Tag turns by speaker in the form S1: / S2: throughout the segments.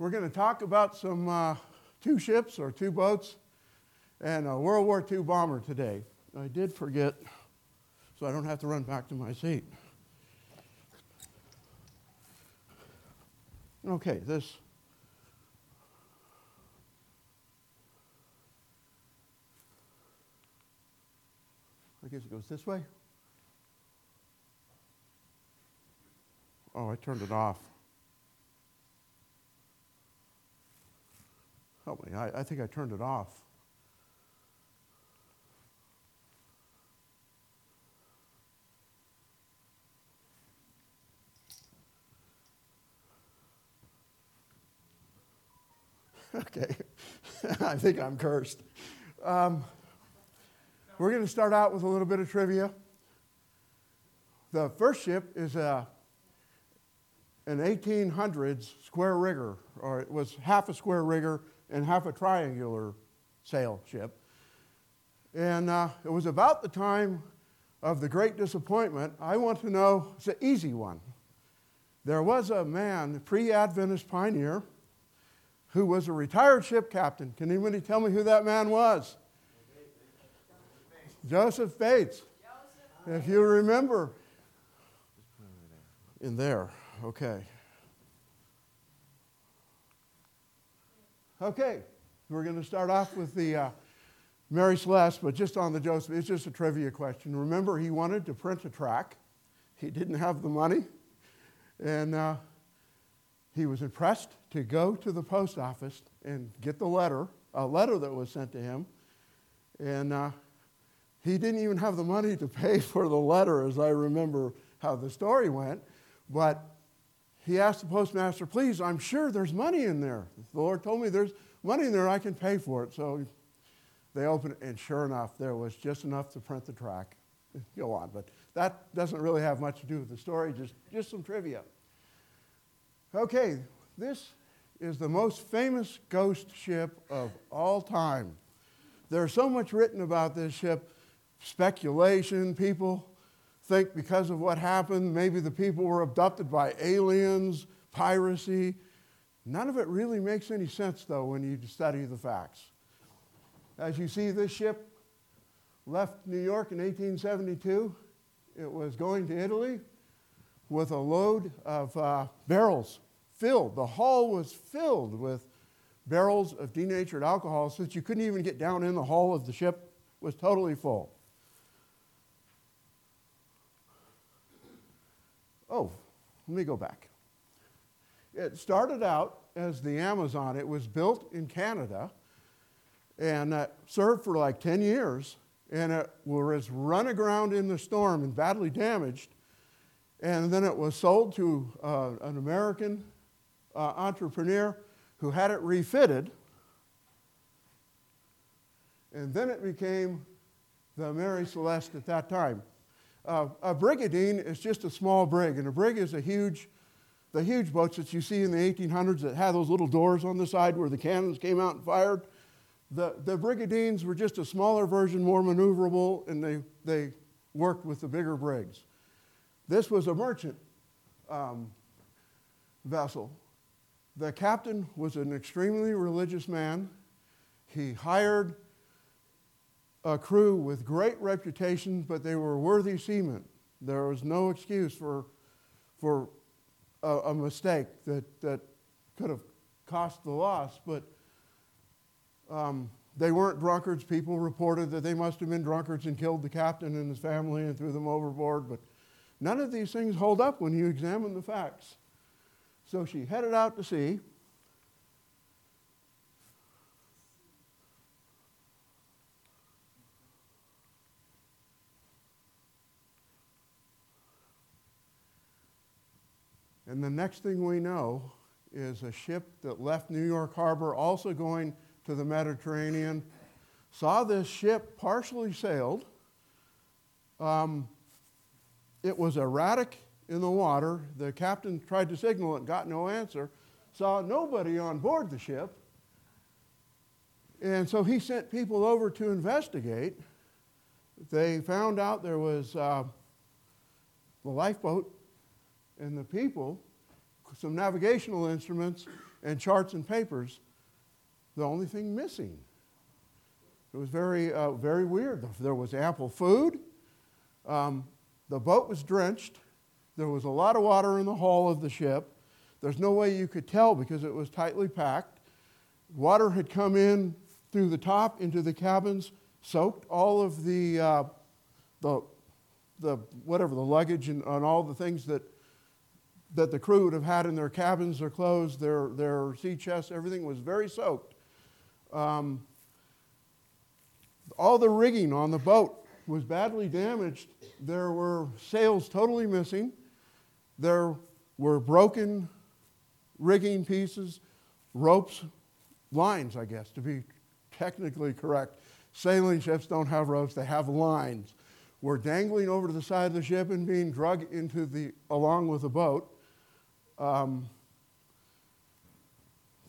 S1: We're going to talk about some uh, two ships or two boats and a World War II bomber today. I did forget, so I don't have to run back to my seat. Okay, this. I guess it goes this way. Oh, I turned it off. Help me. I, I think I turned it off. okay. I think I'm cursed. Um, we're going to start out with a little bit of trivia. The first ship is a, an 1800s square rigger, or it was half a square rigger and half a triangular sail ship. And uh, it was about the time of the Great Disappointment. I want to know, it's an easy one. There was a man, a pre Adventist pioneer, who was a retired ship captain. Can anybody tell me who that man was? Joseph Bates. If you remember. In there, okay. Okay, we're going to start off with the uh, Mary Celeste, but just on the Joseph, it's just a trivia question. Remember, he wanted to print a track. He didn't have the money, and uh, he was impressed to go to the post office and get the letter, a letter that was sent to him, and uh, he didn't even have the money to pay for the letter, as I remember how the story went. But he asked the postmaster, Please, I'm sure there's money in there. The Lord told me there's money in there, I can pay for it. So they opened it, and sure enough, there was just enough to print the track. Go on, but that doesn't really have much to do with the story, just, just some trivia. Okay, this is the most famous ghost ship of all time. There's so much written about this ship, speculation, people think because of what happened, maybe the people were abducted by aliens, piracy. None of it really makes any sense, though, when you study the facts. As you see, this ship left New York in 1872. It was going to Italy with a load of uh, barrels filled. The hull was filled with barrels of denatured alcohol, that you couldn't even get down in the hull of the ship. Was totally full. Oh, let me go back. It started out as the Amazon. It was built in Canada and uh, served for like 10 years. And it was run aground in the storm and badly damaged. And then it was sold to uh, an American uh, entrepreneur who had it refitted. And then it became the Mary Celeste at that time. Uh, a brigantine is just a small brig, and a brig is a huge, the huge boats that you see in the 1800s that had those little doors on the side where the cannons came out and fired. The, the brigantines were just a smaller version, more maneuverable, and they, they worked with the bigger brigs. This was a merchant um, vessel. The captain was an extremely religious man. He hired a crew with great reputation, but they were worthy seamen. There was no excuse for, for a, a mistake that, that could have cost the loss, but um, they weren't drunkards. People reported that they must have been drunkards and killed the captain and his family and threw them overboard, but none of these things hold up when you examine the facts. So she headed out to sea. And the next thing we know is a ship that left New York Harbor, also going to the Mediterranean, saw this ship partially sailed. Um, it was erratic in the water. The captain tried to signal it, got no answer, saw nobody on board the ship. And so he sent people over to investigate. They found out there was uh, the lifeboat and the people some navigational instruments and charts and papers. The only thing missing. It was very, uh, very weird. There was ample food. Um, the boat was drenched. There was a lot of water in the hull of the ship. There's no way you could tell because it was tightly packed. Water had come in through the top into the cabins, soaked all of the, uh, the, the whatever, the luggage and, and all the things that, that the crew would have had in their cabins, their clothes, their, their sea chests, everything was very soaked. Um, all the rigging on the boat was badly damaged. There were sails totally missing. There were broken rigging pieces, ropes, lines, I guess, to be technically correct. Sailing ships don't have ropes, they have lines. Were dangling over to the side of the ship and being dragged into the, along with the boat. Um,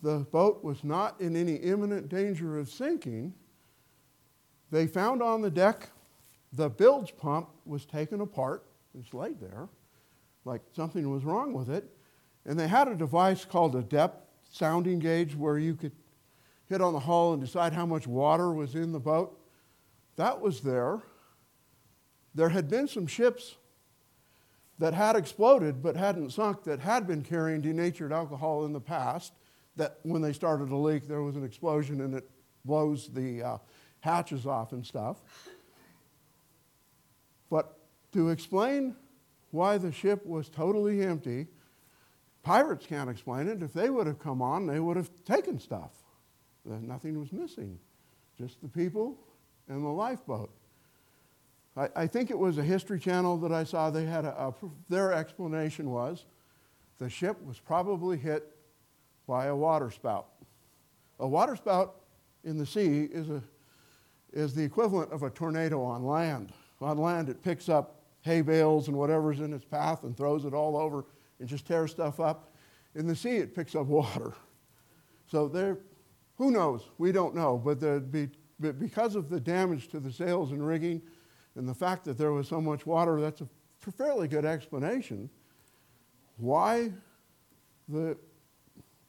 S1: the boat was not in any imminent danger of sinking. They found on the deck the bilge pump was taken apart. It's laid there, like something was wrong with it. And they had a device called a depth sounding gauge where you could hit on the hull and decide how much water was in the boat. That was there. There had been some ships that had exploded but hadn't sunk that had been carrying denatured alcohol in the past. That when they started to leak, there was an explosion and it blows the uh, hatches off and stuff. But to explain why the ship was totally empty, Pirates can't explain it. If they would have come on, they would have taken stuff. Nothing was missing, just the people and the lifeboat. I, I think it was a History Channel that I saw. They had a, a, their explanation was the ship was probably hit by a waterspout. A waterspout in the sea is, a, is the equivalent of a tornado on land. On land, it picks up hay bales and whatever's in its path and throws it all over and just tears stuff up. In the sea, it picks up water. So there, who knows? We don't know. But, be, but because of the damage to the sails and rigging and the fact that there was so much water, that's a fairly good explanation why the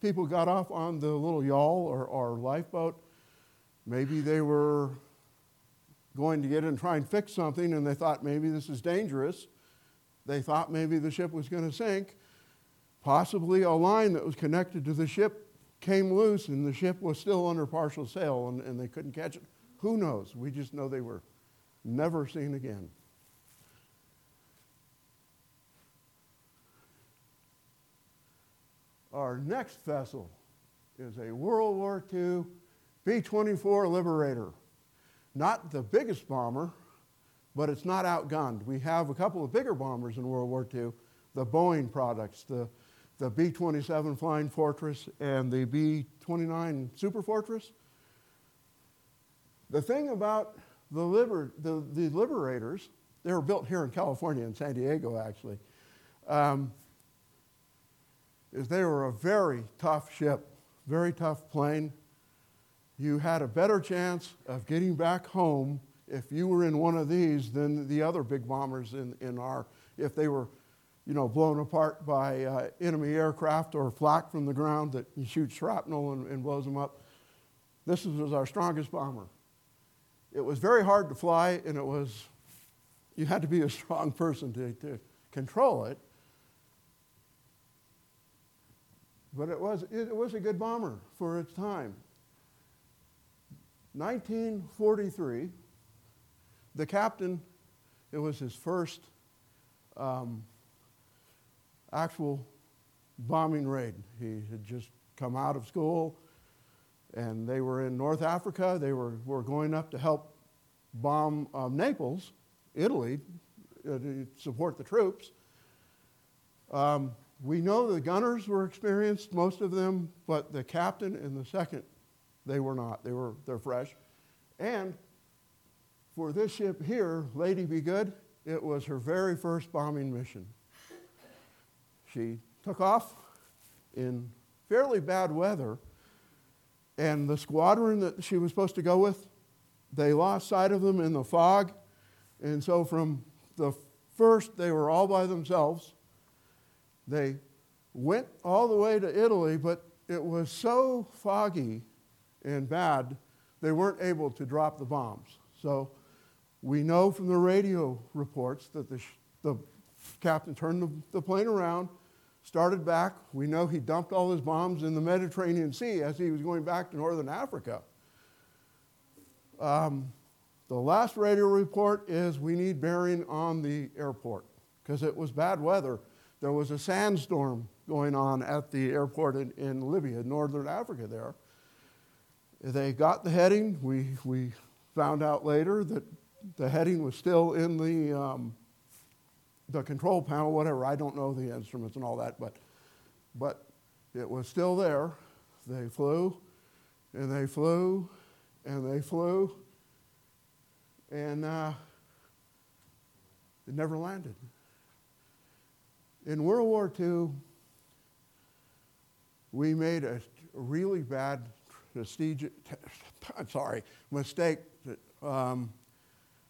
S1: people got off on the little yawl or, or lifeboat. Maybe they were going to get in and try and fix something and they thought maybe this is dangerous. They thought maybe the ship was going to sink. Possibly a line that was connected to the ship came loose and the ship was still under partial sail and, and they couldn't catch it. Who knows? We just know they were never seen again. Our next vessel is a World War II B 24 Liberator. Not the biggest bomber, but it's not outgunned. We have a couple of bigger bombers in World War II, the Boeing products, the the B 27 Flying Fortress and the B 29 Super Fortress. The thing about the, liber, the, the Liberators, they were built here in California, in San Diego actually, um, is they were a very tough ship, very tough plane. You had a better chance of getting back home if you were in one of these than the other big bombers in, in our, if they were you know, blown apart by uh, enemy aircraft or flak from the ground that you shoot shrapnel and, and blows them up. This was our strongest bomber. It was very hard to fly, and it was, you had to be a strong person to, to control it. But it was, it was a good bomber for its time. 1943, the captain, it was his first um, actual bombing raid. He had just come out of school and they were in North Africa. They were, were going up to help bomb um, Naples, Italy, uh, to support the troops. Um, we know the gunners were experienced, most of them, but the captain and the second, they were not. They were they're fresh. And for this ship here, Lady Be Good, it was her very first bombing mission. She took off in fairly bad weather, and the squadron that she was supposed to go with, they lost sight of them in the fog. And so, from the first, they were all by themselves. They went all the way to Italy, but it was so foggy and bad, they weren't able to drop the bombs. So we know from the radio reports that the, the captain turned the, the plane around, started back. We know he dumped all his bombs in the Mediterranean Sea as he was going back to northern Africa. Um, the last radio report is we need bearing on the airport because it was bad weather. There was a sandstorm going on at the airport in, in Libya, northern Africa there. They got the heading. We, we found out later that the heading was still in the, um, the control panel, whatever. I don't know the instruments and all that, but, but it was still there. They flew and they flew and they flew and uh, it never landed. In World War II, we made a really bad prestigious, I'm sorry, mistake. Um,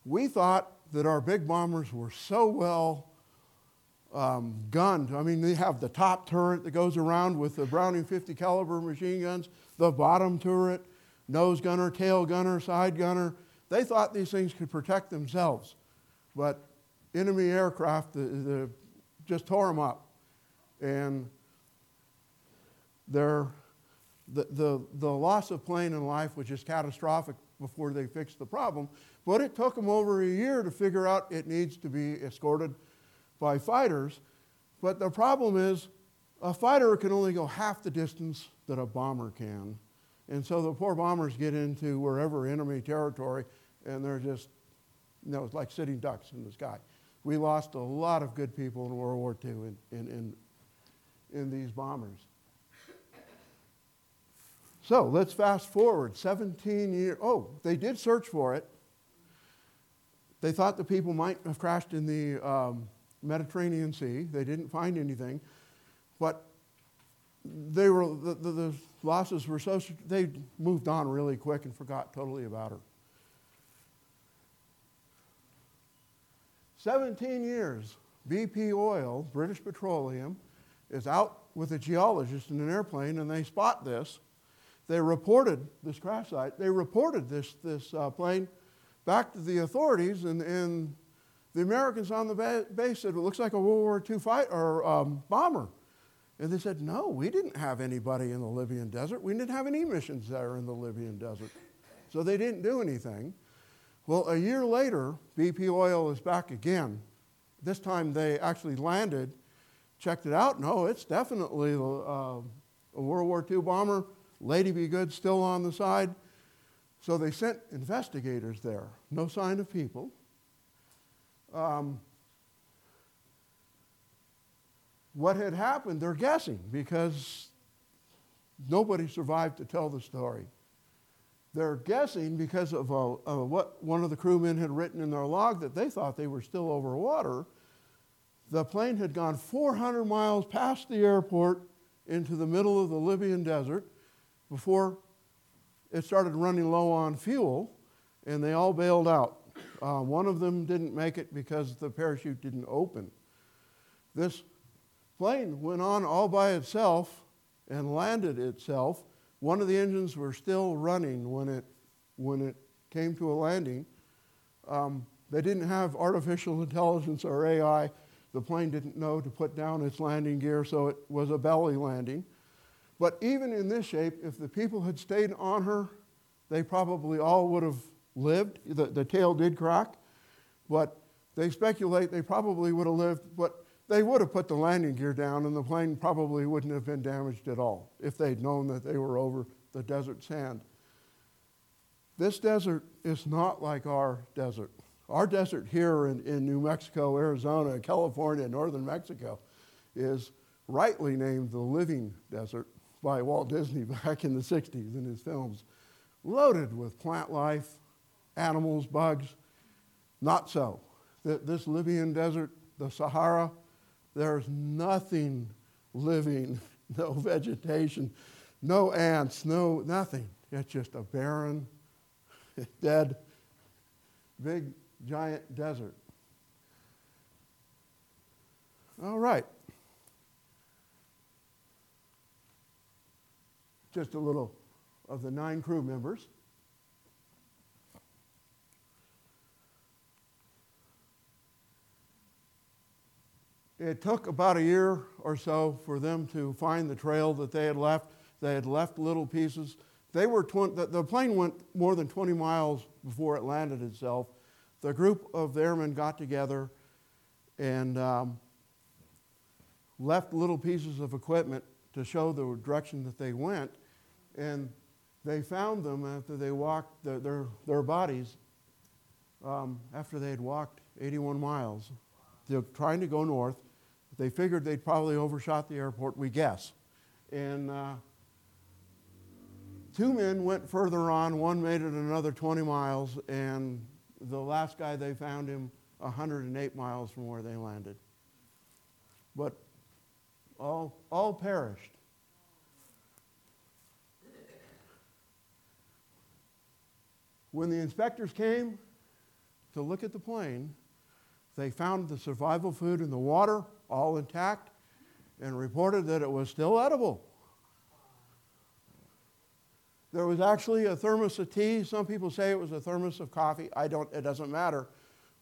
S1: we thought that our big bombers were so well um, gunned. I mean, they have the top turret that goes around with the Browning 50 caliber machine guns, the bottom turret, nose gunner, tail gunner, side gunner. They thought these things could protect themselves, but enemy aircraft the, the, just tore them up, and their the, the, the loss of plane and life was just catastrophic before they fixed the problem. But it took them over a year to figure out it needs to be escorted by fighters. But the problem is, a fighter can only go half the distance that a bomber can. And so the poor bombers get into wherever enemy territory, and they're just, you know, it's like sitting ducks in the sky. We lost a lot of good people in World War II in, in, in, in these bombers. So let's fast forward 17 years. Oh, they did search for it. They thought the people might have crashed in the um, Mediterranean Sea. They didn't find anything. But they were, the, the, the losses were so, they moved on really quick and forgot totally about her. 17 years, BP Oil, British Petroleum, is out with a geologist in an airplane and they spot this they reported this crash site. They reported this, this uh, plane back to the authorities, and, and the Americans on the ba- base said, it looks like a World War II fight or um, bomber. And they said, no, we didn't have anybody in the Libyan desert. We didn't have any missions there in the Libyan desert. So they didn't do anything. Well, a year later, BP Oil is back again. This time they actually landed, checked it out. No, it's definitely uh, a World War II bomber Lady Be Good still on the side. So they sent investigators there. No sign of people. Um, what had happened, they're guessing because nobody survived to tell the story. They're guessing because of, of what one of the crewmen had written in their log that they thought they were still over water. The plane had gone 400 miles past the airport into the middle of the Libyan desert before it started running low on fuel, and they all bailed out. Uh, one of them didn't make it because the parachute didn't open. This plane went on all by itself and landed itself. One of the engines were still running when it, when it came to a landing. Um, they didn't have artificial intelligence or AI. The plane didn't know to put down its landing gear, so it was a belly landing. But even in this shape, if the people had stayed on her, they probably all would have lived. The, the tail did crack, but they speculate they probably would have lived, but they would have put the landing gear down and the plane probably wouldn't have been damaged at all if they'd known that they were over the desert sand. This desert is not like our desert. Our desert here in, in New Mexico, Arizona, California, northern Mexico is rightly named the living desert by Walt Disney back in the 60s in his films, loaded with plant life, animals, bugs. Not so. This Libyan desert, the Sahara, there's nothing living, no vegetation, no ants, no nothing. It's just a barren, dead, big, giant desert. All right. Just a little of the nine crew members. It took about a year or so for them to find the trail that they had left. They had left little pieces. They were tw- the, plane went more than 20 miles before it landed itself. The group of airmen got together and um, left little pieces of equipment to show the direction that they went. And they found them after they walked the, their, their bodies um, after they had walked 81 miles. They're trying to go north. They figured they'd probably overshot the airport, we guess. And uh, two men went further on. One made it another 20 miles, and the last guy they found him 108 miles from where they landed. But all, all perished. When the inspectors came to look at the plane, they found the survival food in the water all intact and reported that it was still edible. There was actually a thermos of tea. Some people say it was a thermos of coffee. I don't, it doesn't matter.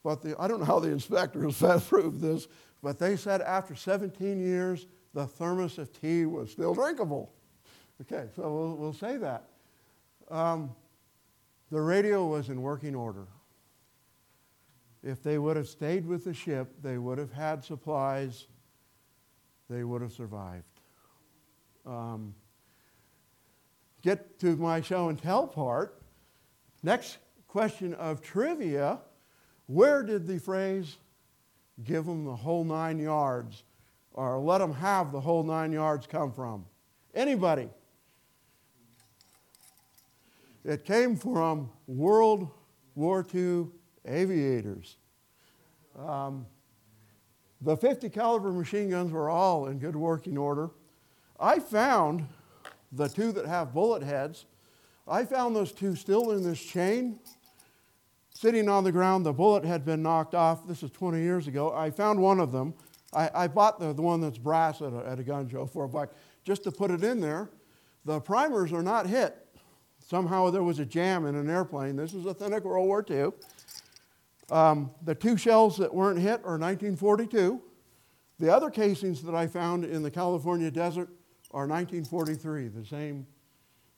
S1: But the, I don't know how the inspectors proved this, but they said after 17 years, the thermos of tea was still drinkable. Okay, so we'll, we'll say that. Um, the radio was in working order. If they would have stayed with the ship, they would have had supplies, they would have survived. Um, get to my show and tell part. Next question of trivia where did the phrase give them the whole nine yards or let them have the whole nine yards come from? Anybody? It came from World War II aviators. Um, the 50 caliber machine guns were all in good working order. I found the two that have bullet heads. I found those two still in this chain, sitting on the ground. The bullet had been knocked off. This is 20 years ago. I found one of them. I, I bought the, the one that's brass at a, at a gun show for a buck just to put it in there. The primers are not hit. Somehow there was a jam in an airplane. This is authentic World War II. Um, the two shells that weren't hit are 1942. The other casings that I found in the California desert are 1943, the same,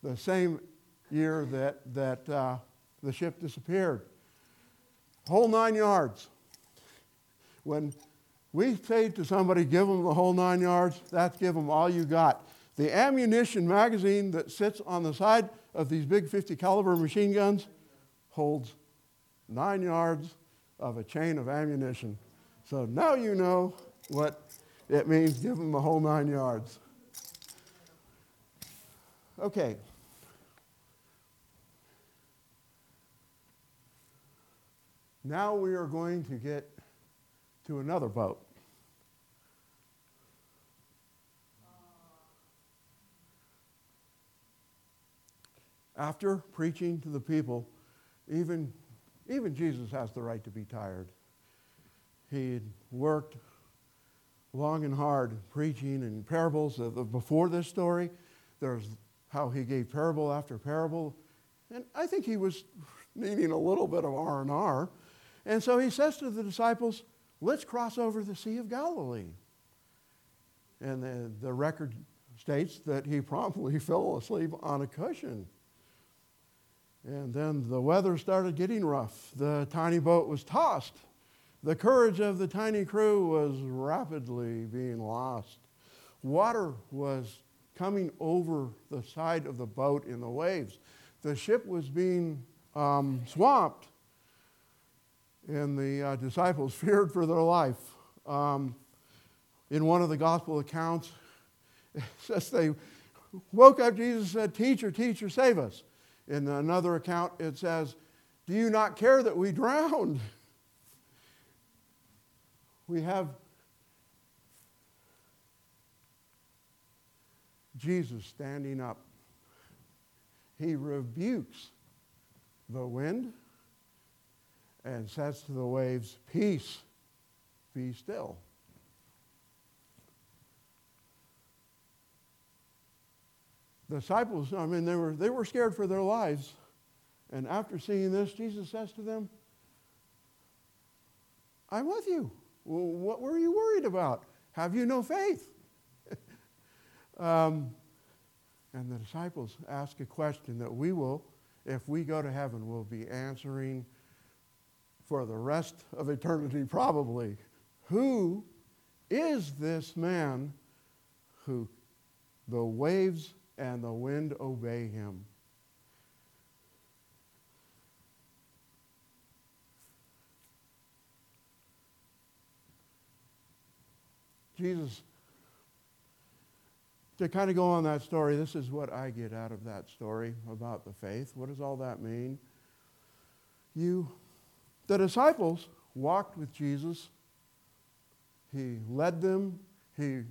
S1: the same year that, that uh, the ship disappeared. Whole nine yards. When we say to somebody, give them the whole nine yards, that's give them all you got. The ammunition magazine that sits on the side of these big 50 caliber machine guns holds nine yards of a chain of ammunition. So now you know what it means, give them the whole nine yards. Okay. Now we are going to get to another boat. After preaching to the people, even, even Jesus has the right to be tired. He worked long and hard preaching and parables. Before this story, there's how he gave parable after parable. And I think he was needing a little bit of R&R. And so he says to the disciples, let's cross over the Sea of Galilee. And the, the record states that he promptly fell asleep on a cushion. And then the weather started getting rough. The tiny boat was tossed. The courage of the tiny crew was rapidly being lost. Water was coming over the side of the boat in the waves. The ship was being um, swamped, and the uh, disciples feared for their life. Um, in one of the gospel accounts, it says they woke up Jesus said, Teacher, teacher, save us. In another account, it says, Do you not care that we drowned? We have Jesus standing up. He rebukes the wind and says to the waves, Peace, be still. Disciples, I mean, they were, they were scared for their lives. And after seeing this, Jesus says to them, I'm with you. Well, what were you worried about? Have you no faith? um, and the disciples ask a question that we will, if we go to heaven, will be answering for the rest of eternity, probably. Who is this man who the waves and the wind obey him? Jesus, to kind of go on that story, this is what I get out of that story about the faith. What does all that mean? You, the disciples walked with Jesus. He led them, he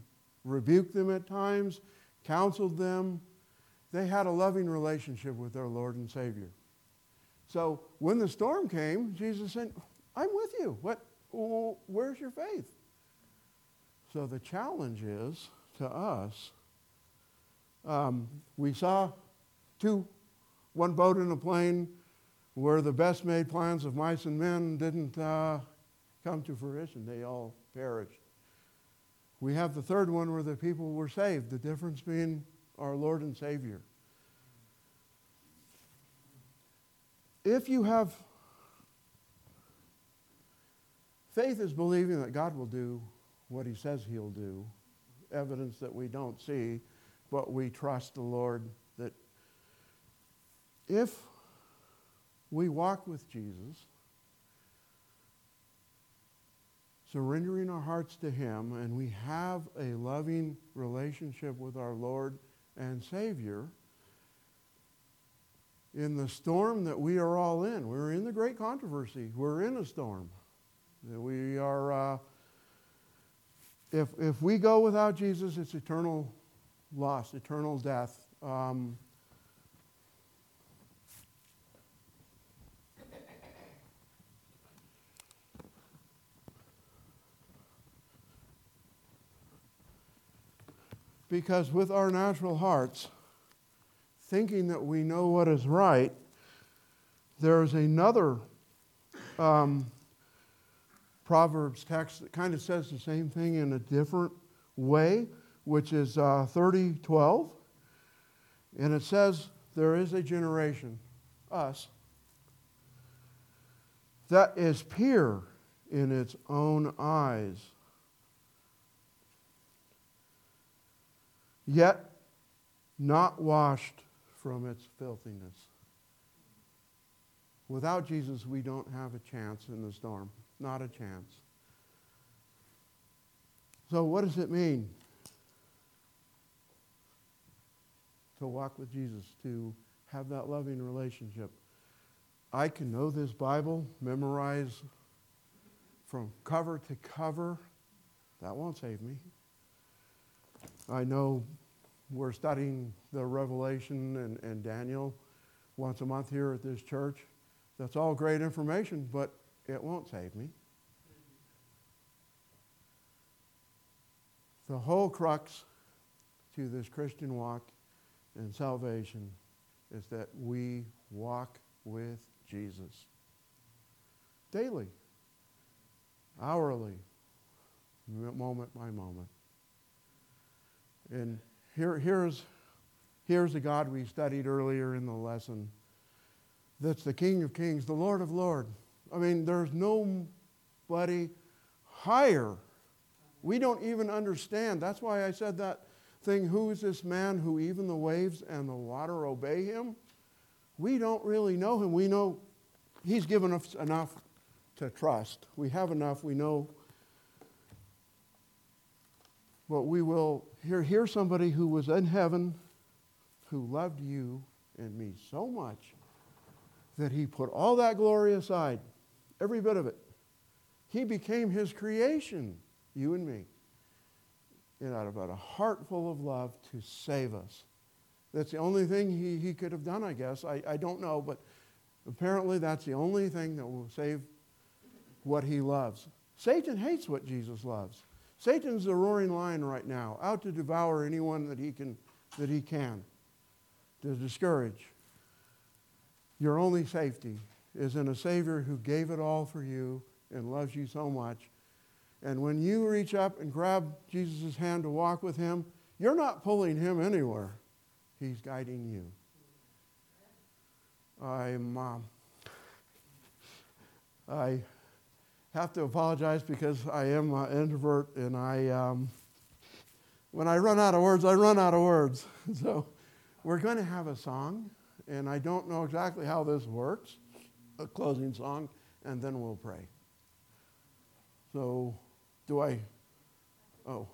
S1: rebuked them at times, counseled them. They had a loving relationship with their Lord and Savior. So when the storm came, Jesus said, I'm with you. What, where's your faith? So the challenge is to us. Um, we saw two, one boat and a plane where the best made plans of mice and men didn't uh, come to fruition. They all perished. We have the third one where the people were saved, the difference being our Lord and Savior. If you have faith is believing that God will do what he says he'll do, evidence that we don't see, but we trust the Lord that if we walk with Jesus, surrendering our hearts to him, and we have a loving relationship with our Lord and Savior, in the storm that we are all in, we're in the great controversy. We're in a storm. We are. Uh, if, if we go without Jesus, it's eternal loss, eternal death. Um, because with our natural hearts, thinking that we know what is right, there's another um, Proverbs text that kind of says the same thing in a different way, which is uh, 30 12. And it says, There is a generation, us, that is pure in its own eyes, yet not washed from its filthiness. Without Jesus, we don't have a chance in the storm. Not a chance. So, what does it mean to walk with Jesus, to have that loving relationship? I can know this Bible, memorize from cover to cover. That won't save me. I know we're studying the Revelation and, and Daniel once a month here at this church. That's all great information, but it won't save me. The whole crux to this Christian walk and salvation is that we walk with Jesus daily, hourly, moment by moment. And here, here's, here's the God we studied earlier in the lesson that's the King of Kings, the Lord of Lords. I mean, there's nobody higher. We don't even understand. That's why I said that thing who is this man who even the waves and the water obey him? We don't really know him. We know he's given us enough to trust. We have enough. We know. But we will hear, hear somebody who was in heaven who loved you and me so much that he put all that glory aside every bit of it. He became his creation, you and me, and out of a heart full of love to save us. That's the only thing he, he could have done, I guess. I, I don't know, but apparently that's the only thing that will save what he loves. Satan hates what Jesus loves. Satan's a roaring lion right now, out to devour anyone that he can. That he can. to discourage. Your only safety is in a Savior who gave it all for you and loves you so much. And when you reach up and grab Jesus' hand to walk with him, you're not pulling him anywhere. He's guiding you. I'm, um, I have to apologize because I am an introvert and I, um, when I run out of words, I run out of words. So we're going to have a song, and I don't know exactly how this works, a closing song, and then we'll pray. So, do I? Oh.